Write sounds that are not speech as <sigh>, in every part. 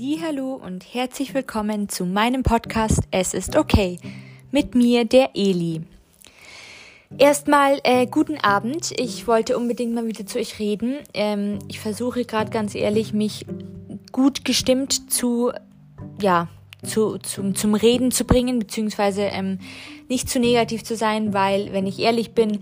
Hallo und herzlich willkommen zu meinem Podcast Es ist okay mit mir der Eli. Erstmal äh, guten Abend. Ich wollte unbedingt mal wieder zu euch reden. Ähm, ich versuche gerade ganz ehrlich, mich gut gestimmt zu ja zu, zum, zum Reden zu bringen, beziehungsweise ähm, nicht zu negativ zu sein, weil, wenn ich ehrlich bin,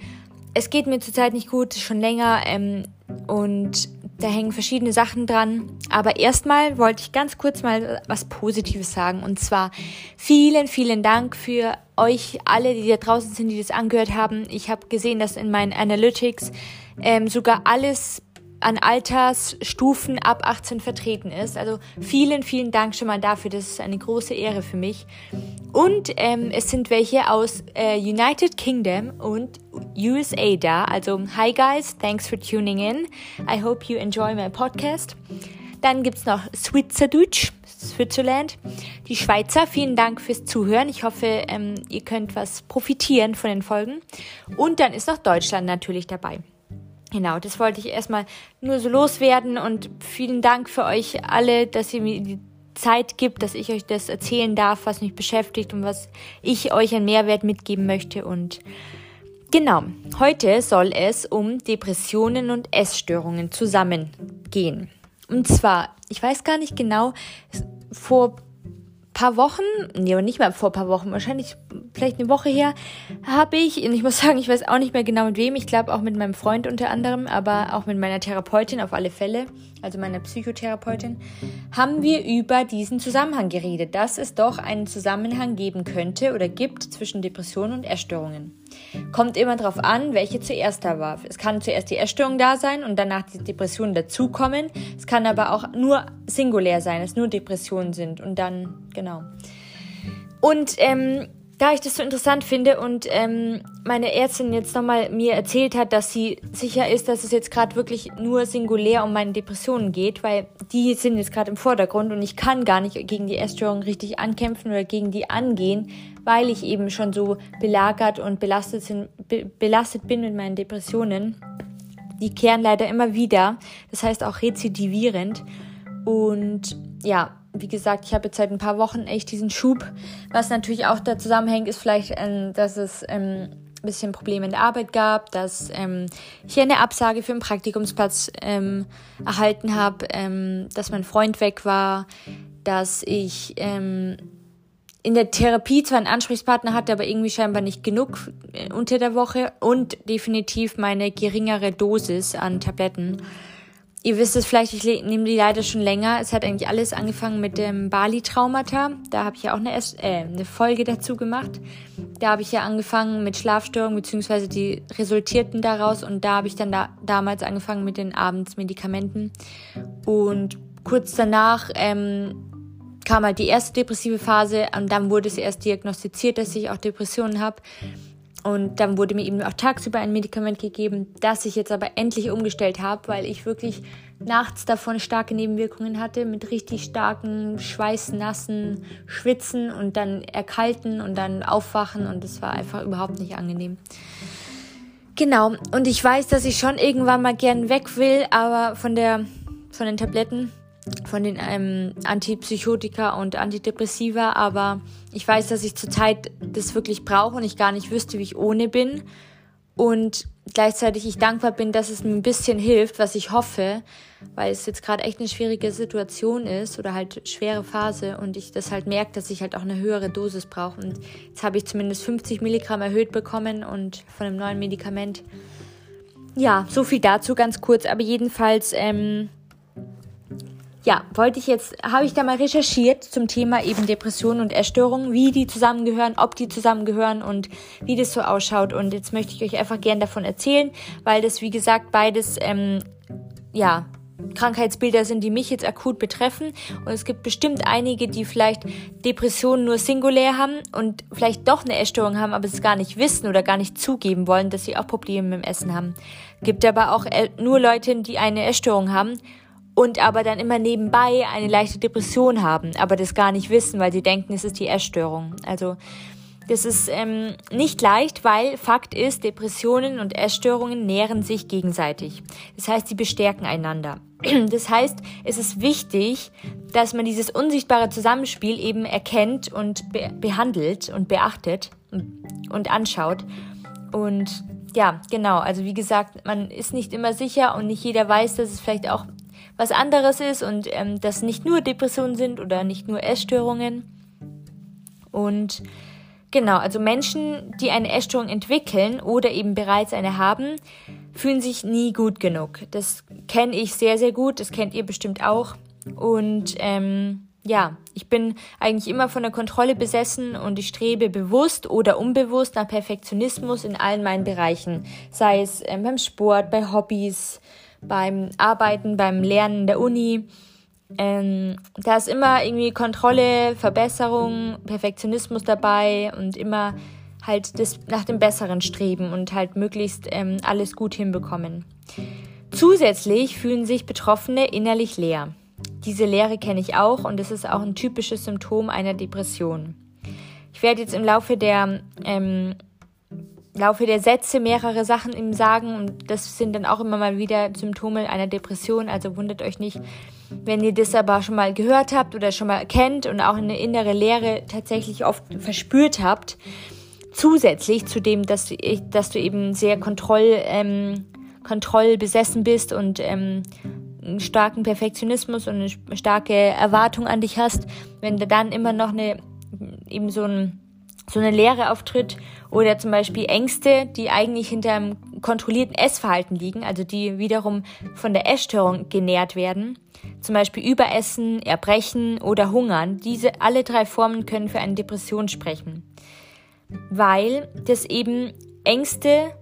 es geht mir zurzeit nicht gut, schon länger ähm, und da hängen verschiedene Sachen dran. Aber erstmal wollte ich ganz kurz mal was Positives sagen. Und zwar vielen, vielen Dank für euch alle, die da draußen sind, die das angehört haben. Ich habe gesehen, dass in meinen Analytics ähm, sogar alles an Altersstufen ab 18 vertreten ist. Also vielen, vielen Dank schon mal dafür. Das ist eine große Ehre für mich. Und ähm, es sind welche aus äh, United Kingdom und USA da. Also hi guys, thanks for tuning in. I hope you enjoy my podcast. Dann gibt es noch Schweizerdeutsch, Switzerland. Die Schweizer, vielen Dank fürs Zuhören. Ich hoffe, ähm, ihr könnt was profitieren von den Folgen. Und dann ist noch Deutschland natürlich dabei. Genau, das wollte ich erstmal nur so loswerden und vielen Dank für euch alle, dass ihr mir die Zeit gibt, dass ich euch das erzählen darf, was mich beschäftigt und was ich euch an Mehrwert mitgeben möchte. Und genau, heute soll es um Depressionen und Essstörungen zusammengehen. Und zwar, ich weiß gar nicht genau, vor paar Wochen, nee, aber nicht mal vor paar Wochen, wahrscheinlich vielleicht eine Woche her, habe ich, und ich muss <laughs> sagen, ich weiß auch nicht mehr genau mit wem, ich glaube auch mit meinem Freund unter anderem, aber auch mit meiner Therapeutin auf alle Fälle, also meiner Psychotherapeutin, haben wir über diesen Zusammenhang geredet, dass es doch einen Zusammenhang geben könnte oder gibt zwischen Depressionen und Essstörungen. Kommt immer darauf an, welche zuerst da war. Es kann zuerst die Essstörung da sein und danach die Depressionen dazukommen. Es kann aber auch nur singulär sein, es nur Depressionen sind und dann, genau. Und ähm, da ich das so interessant finde und ähm, meine Ärztin jetzt nochmal mir erzählt hat, dass sie sicher ist, dass es jetzt gerade wirklich nur singulär um meine Depressionen geht, weil die sind jetzt gerade im Vordergrund und ich kann gar nicht gegen die Essstörung richtig ankämpfen oder gegen die angehen, weil ich eben schon so belagert und belastet, sind, be belastet bin mit meinen Depressionen. Die kehren leider immer wieder, das heißt auch rezidivierend. Und ja, wie gesagt, ich habe jetzt seit ein paar Wochen echt diesen Schub. Was natürlich auch da zusammenhängt, ist vielleicht, ähm, dass es ähm, ein bisschen Probleme in der Arbeit gab, dass ähm, ich eine Absage für einen Praktikumsplatz ähm, erhalten habe, ähm, dass mein Freund weg war, dass ich ähm, in der Therapie zwar einen Ansprechpartner hatte, aber irgendwie scheinbar nicht genug äh, unter der Woche und definitiv meine geringere Dosis an Tabletten. Ihr wisst es vielleicht, ich nehme die leider schon länger. Es hat eigentlich alles angefangen mit dem Bali-Traumata. Da habe ich ja auch eine, äh, eine Folge dazu gemacht. Da habe ich ja angefangen mit Schlafstörungen, beziehungsweise die resultierten daraus. Und da habe ich dann da, damals angefangen mit den Abendsmedikamenten. Und kurz danach ähm, kam halt die erste depressive Phase und dann wurde es erst diagnostiziert, dass ich auch Depressionen habe. Und dann wurde mir eben auch tagsüber ein Medikament gegeben, das ich jetzt aber endlich umgestellt habe, weil ich wirklich nachts davon starke Nebenwirkungen hatte, mit richtig starken schweißnassen Schwitzen und dann erkalten und dann aufwachen und es war einfach überhaupt nicht angenehm. Genau, und ich weiß, dass ich schon irgendwann mal gern weg will, aber von der von den Tabletten von den ähm, Antipsychotika und Antidepressiva, aber ich weiß, dass ich zurzeit das wirklich brauche und ich gar nicht wüsste, wie ich ohne bin. Und gleichzeitig ich dankbar bin, dass es mir ein bisschen hilft, was ich hoffe, weil es jetzt gerade echt eine schwierige Situation ist oder halt schwere Phase und ich das halt merke, dass ich halt auch eine höhere Dosis brauche. Und jetzt habe ich zumindest 50 Milligramm erhöht bekommen und von einem neuen Medikament. Ja, so viel dazu ganz kurz, aber jedenfalls ähm, ja, wollte ich jetzt, habe ich da mal recherchiert zum Thema eben Depressionen und Essstörungen, wie die zusammengehören, ob die zusammengehören und wie das so ausschaut. Und jetzt möchte ich euch einfach gern davon erzählen, weil das, wie gesagt, beides, ähm, ja, Krankheitsbilder sind, die mich jetzt akut betreffen. Und es gibt bestimmt einige, die vielleicht Depressionen nur singulär haben und vielleicht doch eine Essstörung haben, aber es gar nicht wissen oder gar nicht zugeben wollen, dass sie auch Probleme mit dem Essen haben. Gibt aber auch nur Leute, die eine Essstörung haben und aber dann immer nebenbei eine leichte Depression haben, aber das gar nicht wissen, weil sie denken, es ist die Essstörung. Also Das ist ähm, nicht leicht, weil Fakt ist, Depressionen und Essstörungen nähren sich gegenseitig. Das heißt, sie bestärken einander. <clears throat> Das heißt, es ist wichtig, dass man dieses unsichtbare Zusammenspiel eben erkennt und be behandelt und beachtet und, und anschaut. Und ja, genau. Also wie gesagt, man ist nicht immer sicher und nicht jeder weiß, dass es vielleicht auch was anderes ist und ähm, dass nicht nur Depressionen sind oder nicht nur Essstörungen. Und genau, also Menschen, die eine Essstörung entwickeln oder eben bereits eine haben, fühlen sich nie gut genug. Das kenne ich sehr, sehr gut. Das kennt ihr bestimmt auch. Und ähm, ja, ich bin eigentlich immer von der Kontrolle besessen und ich strebe bewusst oder unbewusst nach Perfektionismus in allen meinen Bereichen. Sei es ähm, beim Sport, bei Hobbys, beim Arbeiten, beim Lernen der Uni. Ähm, da ist immer irgendwie Kontrolle, Verbesserung, Perfektionismus dabei und immer halt das nach dem Besseren streben und halt möglichst ähm, alles gut hinbekommen. Zusätzlich fühlen sich Betroffene innerlich leer. Diese Leere kenne ich auch und es ist auch ein typisches Symptom einer Depression. Ich werde jetzt im Laufe der ähm, Laufe der Sätze mehrere Sachen ihm sagen und das sind dann auch immer mal wieder Symptome einer Depression. Also wundert euch nicht, wenn ihr das aber schon mal gehört habt oder schon mal kennt und auch eine innere Leere tatsächlich oft verspürt habt. Zusätzlich zu dem, dass du, dass du eben sehr kontroll, ähm, kontrollbesessen bist und ähm, einen starken Perfektionismus und eine starke Erwartung an dich hast, wenn da dann immer noch eine eben so ein so eine Leere auftritt oder zum Beispiel Ängste, die eigentlich hinter einem kontrollierten Essverhalten liegen, also die wiederum von der Essstörung genährt werden, zum Beispiel Überessen, Erbrechen oder Hungern, diese alle drei Formen können für eine Depression sprechen, weil das eben Ängste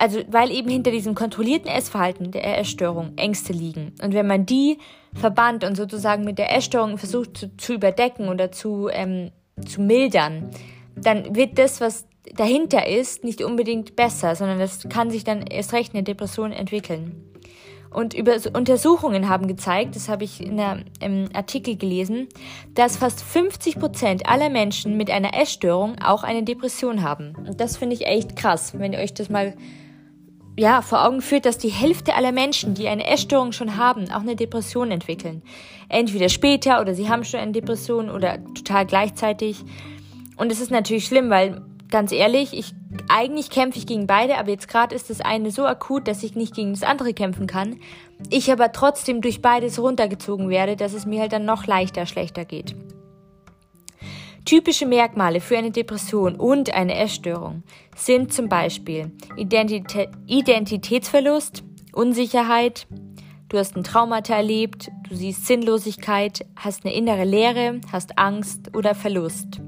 also, weil eben hinter diesem kontrollierten Essverhalten der Essstörung Ängste liegen. Und wenn man die verbannt und sozusagen mit der Essstörung versucht zu, zu überdecken oder zu, ähm, zu mildern, dann wird das, was dahinter ist, nicht unbedingt besser, sondern das kann sich dann erst recht eine Depression entwickeln. Und über Untersuchungen haben gezeigt, das habe ich in einem Artikel gelesen, dass fast 50 Prozent aller Menschen mit einer Essstörung auch eine Depression haben. Und das finde ich echt krass, wenn ihr euch das mal ja, vor Augen führt, dass die Hälfte aller Menschen, die eine Essstörung schon haben, auch eine Depression entwickeln. Entweder später oder sie haben schon eine Depression oder total gleichzeitig. Und es ist natürlich schlimm, weil ganz ehrlich, ich eigentlich kämpfe ich gegen beide, aber jetzt gerade ist das eine so akut, dass ich nicht gegen das andere kämpfen kann. Ich aber trotzdem durch beides runtergezogen werde, dass es mir halt dann noch leichter schlechter geht. Typische Merkmale für eine Depression und eine Essstörung sind zum Beispiel Identitä Identitätsverlust, Unsicherheit, du hast ein Traumata erlebt, du siehst Sinnlosigkeit, hast eine innere Leere, hast Angst oder Verlust.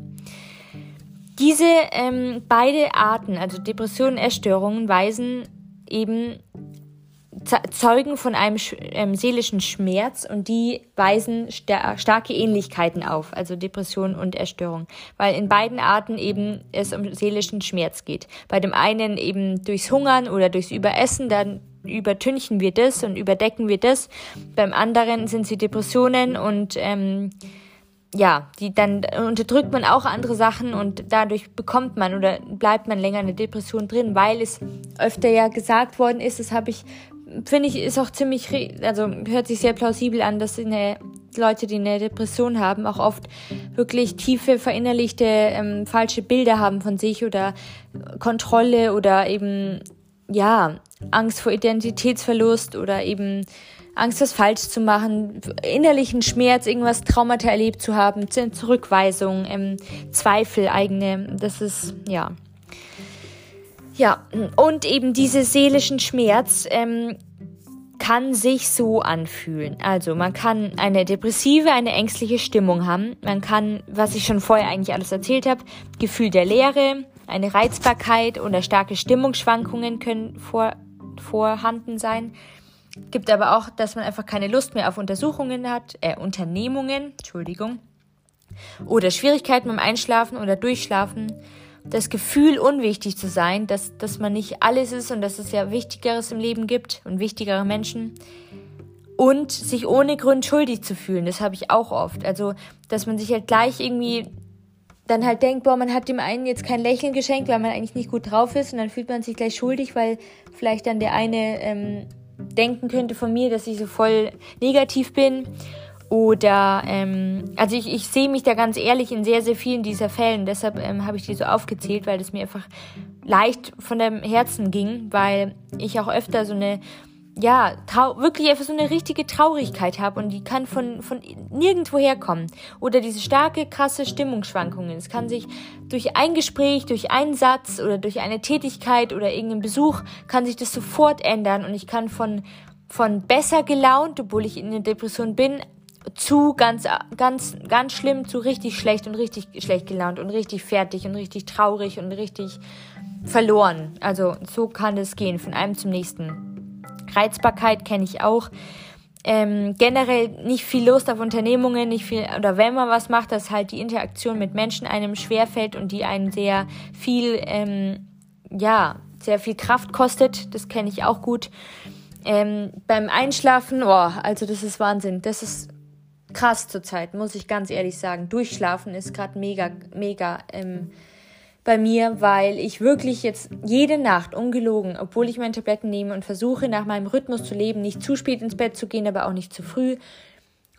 Diese ähm, beide Arten, also Depressionen und Essstörungen, weisen eben zeugen von einem ähm, seelischen Schmerz und die weisen star starke Ähnlichkeiten auf, also Depression und Erstörung, weil in beiden Arten eben es um seelischen Schmerz geht. Bei dem einen eben durchs Hungern oder durchs Überessen, dann übertünchen wir das und überdecken wir das. Beim anderen sind sie Depressionen und ähm, ja, die dann unterdrückt man auch andere Sachen und dadurch bekommt man oder bleibt man länger in der Depression drin, weil es öfter ja gesagt worden ist, das habe ich finde ich, ist auch ziemlich, also hört sich sehr plausibel an, dass eine, Leute, die eine Depression haben, auch oft wirklich tiefe, verinnerlichte, ähm, falsche Bilder haben von sich oder Kontrolle oder eben, ja, Angst vor Identitätsverlust oder eben Angst, was falsch zu machen, innerlichen Schmerz, irgendwas Traumata erlebt zu haben, Zurückweisung, ähm, Zweifel, eigene, das ist, ja. Ja, und eben diese seelischen Schmerz ähm, kann sich so anfühlen. Also man kann eine depressive, eine ängstliche Stimmung haben. Man kann, was ich schon vorher eigentlich alles erzählt habe, Gefühl der Leere, eine Reizbarkeit oder starke Stimmungsschwankungen können vor, vorhanden sein. Gibt aber auch, dass man einfach keine Lust mehr auf Untersuchungen hat, äh, Unternehmungen, Entschuldigung. Oder Schwierigkeiten beim Einschlafen oder Durchschlafen das Gefühl, unwichtig zu sein, dass, dass man nicht alles ist und dass es ja Wichtigeres im Leben gibt und wichtigere Menschen. Und sich ohne Grund schuldig zu fühlen, das habe ich auch oft. Also, dass man sich halt gleich irgendwie dann halt denkt, boah, man hat dem einen jetzt kein Lächeln geschenkt, weil man eigentlich nicht gut drauf ist und dann fühlt man sich gleich schuldig, weil vielleicht dann der eine ähm, denken könnte von mir, dass ich so voll negativ bin. Oder, ähm, also ich, ich sehe mich da ganz ehrlich in sehr, sehr vielen dieser Fällen. Deshalb ähm, habe ich die so aufgezählt, weil das mir einfach leicht von dem Herzen ging, weil ich auch öfter so eine ja, wirklich einfach so eine richtige Traurigkeit habe und die kann von, von nirgendwo herkommen. Oder diese starke, krasse Stimmungsschwankungen. Es kann sich durch ein Gespräch, durch einen Satz oder durch eine Tätigkeit oder irgendeinen Besuch, kann sich das sofort ändern und ich kann von, von besser gelaunt, obwohl ich in der Depression bin, zu ganz, ganz, ganz schlimm, zu richtig schlecht und richtig schlecht gelaunt und richtig fertig und richtig traurig und richtig verloren. Also so kann es gehen, von einem zum nächsten. Reizbarkeit kenne ich auch. Ähm, generell nicht viel Lust auf Unternehmungen, nicht viel, oder wenn man was macht, dass halt die Interaktion mit Menschen einem schwerfällt und die einen sehr viel, ähm, ja, sehr viel Kraft kostet. Das kenne ich auch gut. Ähm, beim Einschlafen, oh, also das ist Wahnsinn. Das ist krass zurzeit, muss ich ganz ehrlich sagen. Durchschlafen ist gerade mega, mega ähm, bei mir, weil ich wirklich jetzt jede Nacht ungelogen, obwohl ich meine Tabletten nehme und versuche nach meinem Rhythmus zu leben, nicht zu spät ins Bett zu gehen, aber auch nicht zu früh.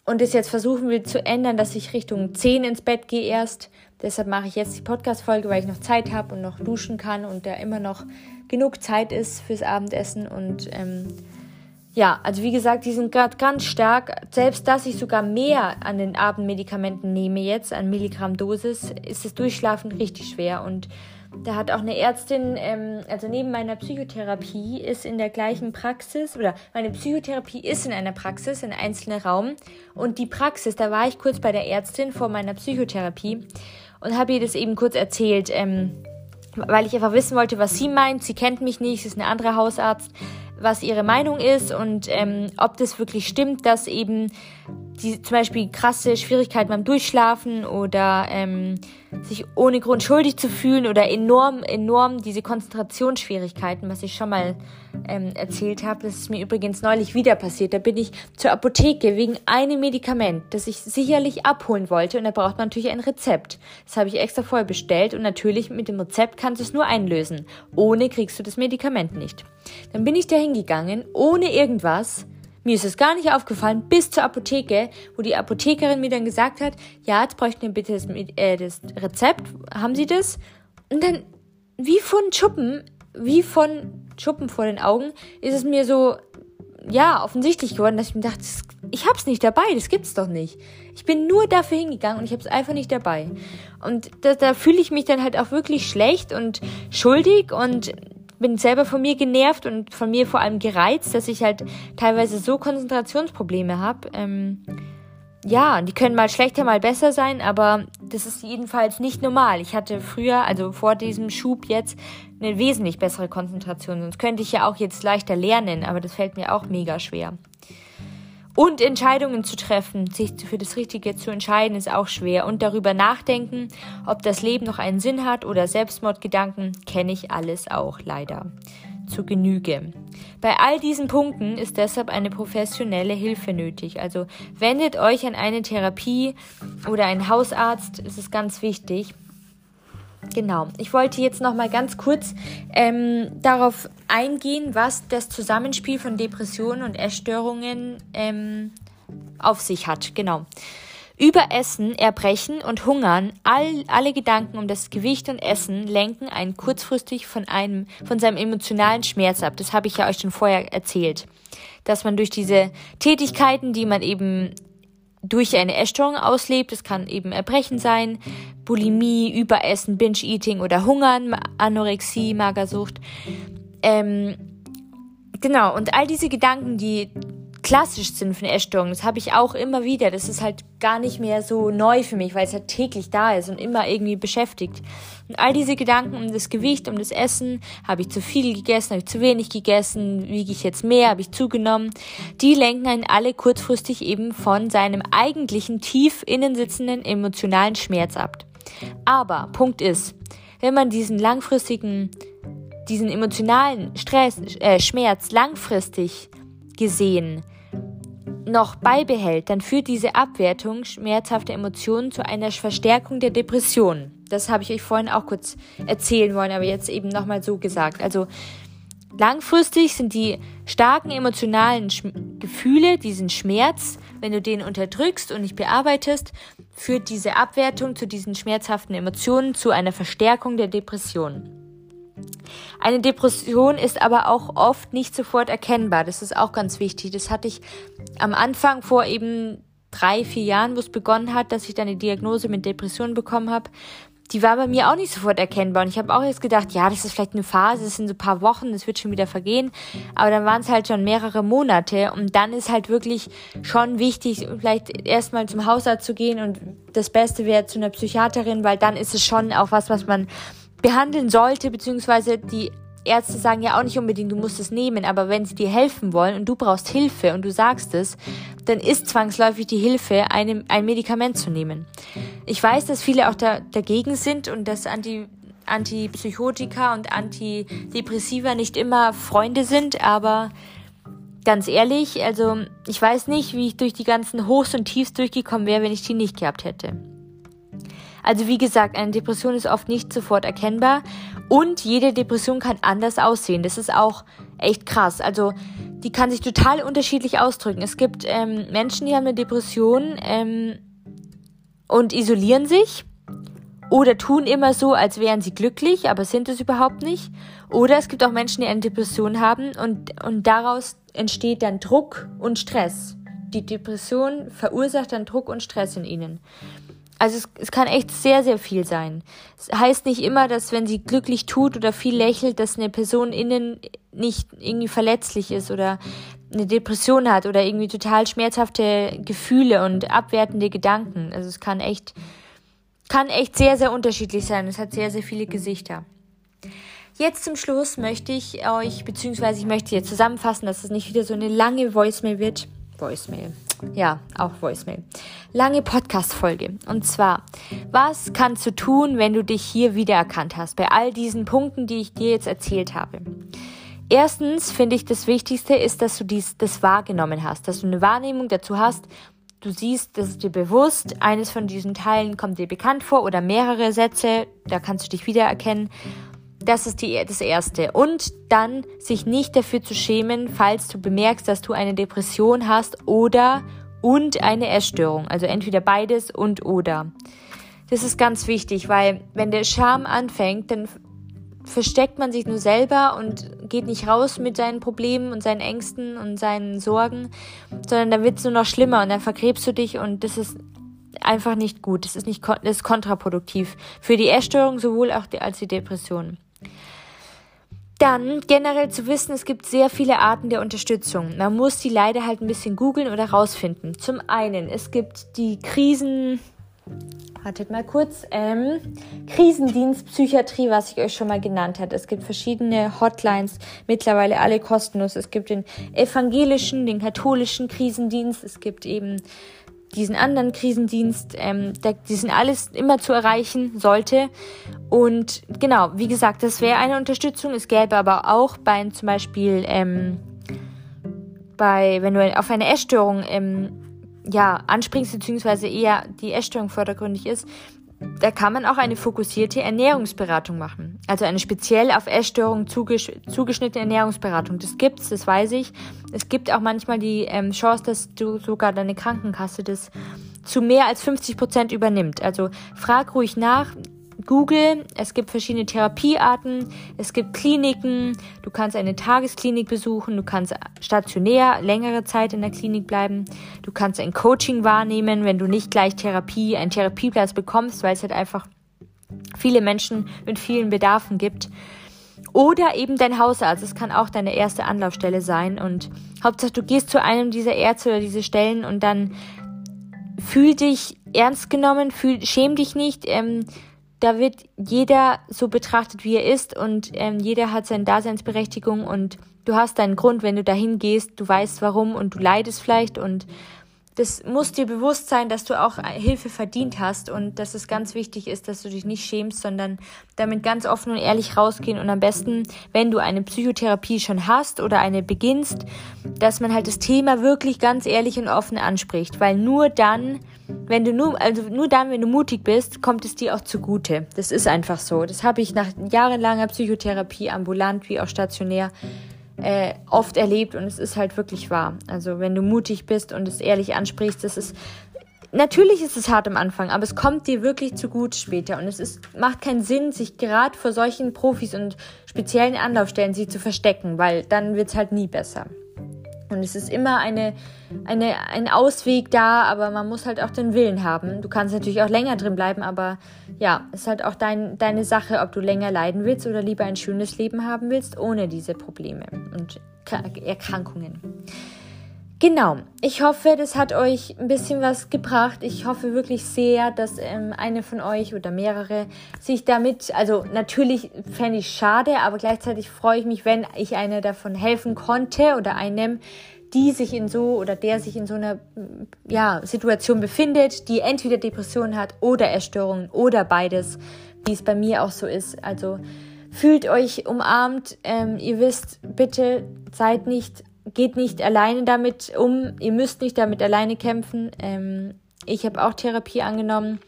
Und es jetzt versuchen will zu ändern, dass ich Richtung 10 ins Bett gehe erst. Deshalb mache ich jetzt die Podcast-Folge, weil ich noch Zeit habe und noch duschen kann und da immer noch genug Zeit ist fürs Abendessen und ähm, ja, also wie gesagt, die sind gerade ganz stark. Selbst dass ich sogar mehr an den Abendmedikamenten nehme jetzt, an Milligramm Dosis, ist das Durchschlafen richtig schwer. Und da hat auch eine Ärztin, ähm, also neben meiner Psychotherapie, ist in der gleichen Praxis, oder meine Psychotherapie ist in einer Praxis, in einzelnen Raum. Und die Praxis, da war ich kurz bei der Ärztin vor meiner Psychotherapie und habe ihr das eben kurz erzählt, ähm, weil ich einfach wissen wollte, was sie meint. Sie kennt mich nicht, sie ist ein anderer Hausarzt was ihre Meinung ist und ähm, ob das wirklich stimmt, dass eben die zum Beispiel krasse Schwierigkeiten beim Durchschlafen oder ähm, sich ohne Grund schuldig zu fühlen oder enorm, enorm diese Konzentrationsschwierigkeiten, was ich schon mal ähm, erzählt habe. Das ist mir übrigens neulich wieder passiert. Da bin ich zur Apotheke wegen einem Medikament, das ich sicherlich abholen wollte und da braucht man natürlich ein Rezept. Das habe ich extra vorher bestellt und natürlich mit dem Rezept kannst du es nur einlösen. Ohne kriegst du das Medikament nicht. Dann bin ich da hingegangen, ohne irgendwas mir ist es gar nicht aufgefallen, bis zur Apotheke, wo die Apothekerin mir dann gesagt hat, ja, jetzt bräuchten wir bitte das, äh, das Rezept, haben Sie das? Und dann, wie von Schuppen, wie von Schuppen vor den Augen, ist es mir so, ja, offensichtlich geworden, dass ich mir dachte, ich hab's nicht dabei, das gibt's doch nicht. Ich bin nur dafür hingegangen und ich hab's einfach nicht dabei. Und da, da fühle ich mich dann halt auch wirklich schlecht und schuldig und bin selber von mir genervt und von mir vor allem gereizt, dass ich halt teilweise so Konzentrationsprobleme habe. Ähm, ja, die können mal schlechter, mal besser sein, aber das ist jedenfalls nicht normal. Ich hatte früher, also vor diesem Schub jetzt, eine wesentlich bessere Konzentration. Sonst könnte ich ja auch jetzt leichter lernen, aber das fällt mir auch mega schwer. Und Entscheidungen zu treffen, sich für das Richtige zu entscheiden, ist auch schwer. Und darüber nachdenken, ob das Leben noch einen Sinn hat oder Selbstmordgedanken, kenne ich alles auch leider. Zu Genüge. Bei all diesen Punkten ist deshalb eine professionelle Hilfe nötig. Also wendet euch an eine Therapie oder einen Hausarzt, ist es ganz wichtig. Genau. Ich wollte jetzt noch mal ganz kurz ähm, darauf eingehen, was das Zusammenspiel von Depressionen und Essstörungen ähm, auf sich hat. Genau. Überessen, Erbrechen und Hungern, all, alle Gedanken um das Gewicht und Essen lenken einen kurzfristig von einem, von seinem emotionalen Schmerz ab. Das habe ich ja euch schon vorher erzählt. Dass man durch diese Tätigkeiten, die man eben durch eine Essstörung auslebt. Es kann eben Erbrechen sein, Bulimie, Überessen, Binge-Eating oder Hungern, Anorexie, Magersucht. Ähm, genau, und all diese Gedanken, die klassisch sind für eine Essstörung. Das habe ich auch immer wieder. Das ist halt gar nicht mehr so neu für mich, weil es halt täglich da ist und immer irgendwie beschäftigt. Und all diese Gedanken um das Gewicht, um das Essen, habe ich zu viel gegessen, habe ich zu wenig gegessen, wiege ich jetzt mehr, habe ich zugenommen, die lenken einen alle kurzfristig eben von seinem eigentlichen tief innen sitzenden emotionalen Schmerz ab. Aber Punkt ist, wenn man diesen langfristigen, diesen emotionalen Stress, äh, Schmerz langfristig gesehen noch beibehält, dann führt diese Abwertung schmerzhafter Emotionen zu einer Verstärkung der Depression. Das habe ich euch vorhin auch kurz erzählen wollen, aber jetzt eben nochmal so gesagt. Also langfristig sind die starken emotionalen Sch Gefühle, diesen Schmerz, wenn du den unterdrückst und nicht bearbeitest, führt diese Abwertung zu diesen schmerzhaften Emotionen zu einer Verstärkung der Depression. Eine Depression ist aber auch oft nicht sofort erkennbar. Das ist auch ganz wichtig. Das hatte ich am Anfang vor eben drei, vier Jahren, wo es begonnen hat, dass ich dann eine Diagnose mit Depression bekommen habe. Die war bei mir auch nicht sofort erkennbar. Und ich habe auch jetzt gedacht, ja, das ist vielleicht eine Phase, das sind so ein paar Wochen, das wird schon wieder vergehen. Aber dann waren es halt schon mehrere Monate. Und dann ist halt wirklich schon wichtig, vielleicht erstmal zum Hausarzt zu gehen. Und das Beste wäre zu einer Psychiaterin, weil dann ist es schon auch was, was man behandeln sollte, beziehungsweise die Ärzte sagen ja auch nicht unbedingt, du musst es nehmen, aber wenn sie dir helfen wollen und du brauchst Hilfe und du sagst es, dann ist zwangsläufig die Hilfe, eine, ein Medikament zu nehmen. Ich weiß, dass viele auch da, dagegen sind und dass Anti, Antipsychotika und Antidepressiva nicht immer Freunde sind, aber ganz ehrlich, also ich weiß nicht, wie ich durch die ganzen Hochs und Tiefs durchgekommen wäre, wenn ich die nicht gehabt hätte. Also wie gesagt, eine Depression ist oft nicht sofort erkennbar und jede Depression kann anders aussehen. Das ist auch echt krass. Also die kann sich total unterschiedlich ausdrücken. Es gibt ähm, Menschen, die haben eine Depression ähm, und isolieren sich oder tun immer so, als wären sie glücklich, aber sind es überhaupt nicht. Oder es gibt auch Menschen, die eine Depression haben und, und daraus entsteht dann Druck und Stress. Die Depression verursacht dann Druck und Stress in ihnen. Also es, es kann echt sehr, sehr viel sein. Es heißt nicht immer, dass wenn sie glücklich tut oder viel lächelt, dass eine Person innen nicht irgendwie verletzlich ist oder eine Depression hat oder irgendwie total schmerzhafte Gefühle und abwertende Gedanken. Also es kann echt, kann echt sehr, sehr unterschiedlich sein. Es hat sehr, sehr viele Gesichter. Jetzt zum Schluss möchte ich euch, beziehungsweise ich möchte hier zusammenfassen, dass es nicht wieder so eine lange Voicemail wird. Voicemail ja, auch Voicemail. Lange Podcast-Folge. Und zwar, was kannst du tun, wenn du dich hier wiedererkannt hast, bei all diesen Punkten, die ich dir jetzt erzählt habe? Erstens finde ich, das Wichtigste ist, dass du dies, das wahrgenommen hast, dass du eine Wahrnehmung dazu hast, du siehst, das ist dir bewusst, eines von diesen Teilen kommt dir bekannt vor oder mehrere Sätze, da kannst du dich wiedererkennen das ist die, das Erste. Und dann sich nicht dafür zu schämen, falls du bemerkst, dass du eine Depression hast oder und eine Essstörung. Also entweder beides und oder. Das ist ganz wichtig, weil wenn der Scham anfängt, dann versteckt man sich nur selber und geht nicht raus mit seinen Problemen und seinen Ängsten und seinen Sorgen, sondern dann wird es nur noch schlimmer und dann vergräbst du dich und das ist einfach nicht gut. Das ist nicht das ist kontraproduktiv für die Essstörung sowohl auch die, als die Depression. Dann generell zu wissen, es gibt sehr viele Arten der Unterstützung. Man muss die leider halt ein bisschen googeln oder rausfinden. Zum einen, es gibt die Krisen, wartet mal kurz, ähm, Krisendienst was ich euch schon mal genannt habe. Es gibt verschiedene Hotlines, mittlerweile alle kostenlos. Es gibt den evangelischen, den katholischen Krisendienst. Es gibt eben diesen anderen Krisendienst, ähm, da, die sind alles immer zu erreichen sollte. Und genau, wie gesagt, das wäre eine Unterstützung. Es gäbe aber auch bei zum Beispiel ähm, bei, wenn du auf eine Essstörung ähm, ja, anspringst, beziehungsweise eher die Essstörung vordergründig ist, da kann man auch eine fokussierte Ernährungsberatung machen. Also eine speziell auf Essstörungen zugesch zugeschnittene Ernährungsberatung. Das gibt's, das weiß ich. Es gibt auch manchmal die ähm, Chance, dass du sogar deine Krankenkasse das zu mehr als 50 Prozent übernimmt. Also frag ruhig nach. Google, es gibt verschiedene Therapiearten, es gibt Kliniken, du kannst eine Tagesklinik besuchen, du kannst stationär längere Zeit in der Klinik bleiben, du kannst ein Coaching wahrnehmen, wenn du nicht gleich Therapie, einen Therapieplatz bekommst, weil es halt einfach viele Menschen mit vielen Bedarfen gibt. Oder eben dein Hausarzt, es kann auch deine erste Anlaufstelle sein. Und Hauptsache du gehst zu einem dieser Ärzte oder diese Stellen und dann fühl dich ernst genommen, fühl, schäm dich nicht, ähm, da wird jeder so betrachtet, wie er ist und ähm, jeder hat seine Daseinsberechtigung und du hast deinen Grund, wenn du dahin gehst, du weißt warum und du leidest vielleicht und das muss dir bewusst sein, dass du auch Hilfe verdient hast und dass es ganz wichtig ist, dass du dich nicht schämst, sondern damit ganz offen und ehrlich rausgehen und am besten, wenn du eine Psychotherapie schon hast oder eine beginnst, dass man halt das Thema wirklich ganz ehrlich und offen anspricht, weil nur dann, wenn du nur, also nur dann, wenn du mutig bist, kommt es dir auch zugute. Das ist einfach so. Das habe ich nach jahrelanger Psychotherapie, ambulant wie auch stationär, äh, oft erlebt und es ist halt wirklich wahr. Also wenn du mutig bist und es ehrlich ansprichst, das ist natürlich ist es hart am Anfang, aber es kommt dir wirklich zu gut später und es ist macht keinen Sinn, sich gerade vor solchen Profis und speziellen Anlaufstellen sie zu verstecken, weil dann wird es halt nie besser. Und es ist immer eine, eine, ein Ausweg da, aber man muss halt auch den Willen haben. Du kannst natürlich auch länger drin bleiben, aber ja, es ist halt auch dein, deine Sache, ob du länger leiden willst oder lieber ein schönes Leben haben willst, ohne diese Probleme und Erkrankungen. Genau, ich hoffe, das hat euch ein bisschen was gebracht. Ich hoffe wirklich sehr, dass ähm, eine von euch oder mehrere sich damit, also natürlich fände ich schade, aber gleichzeitig freue ich mich, wenn ich einer davon helfen konnte oder einem, die sich in so oder der sich in so einer ja, Situation befindet, die entweder Depressionen hat oder Erstörungen oder beides, wie es bei mir auch so ist. Also fühlt euch umarmt. Ähm, ihr wisst, bitte seid nicht geht nicht alleine damit um. Ihr müsst nicht damit alleine kämpfen. Ähm, ich habe auch Therapie angenommen.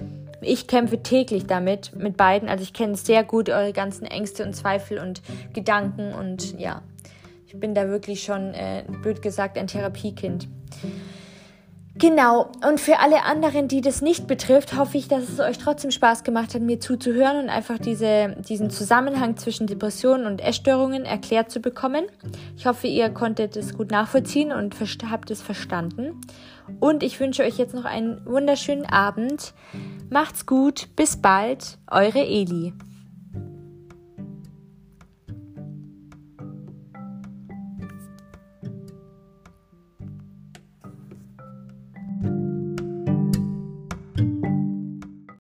Ich kämpfe täglich damit, mit beiden. Also ich kenne sehr gut eure ganzen Ängste und Zweifel und Gedanken. Und ja, ich bin da wirklich schon, äh, blöd gesagt, ein Therapiekind. Genau, und für alle anderen, die das nicht betrifft, hoffe ich, dass es euch trotzdem Spaß gemacht hat, mir zuzuhören und einfach diese, diesen Zusammenhang zwischen Depressionen und Essstörungen erklärt zu bekommen. Ich hoffe, ihr konntet es gut nachvollziehen und habt es verstanden. Und ich wünsche euch jetzt noch einen wunderschönen Abend. Macht's gut, bis bald, eure Eli.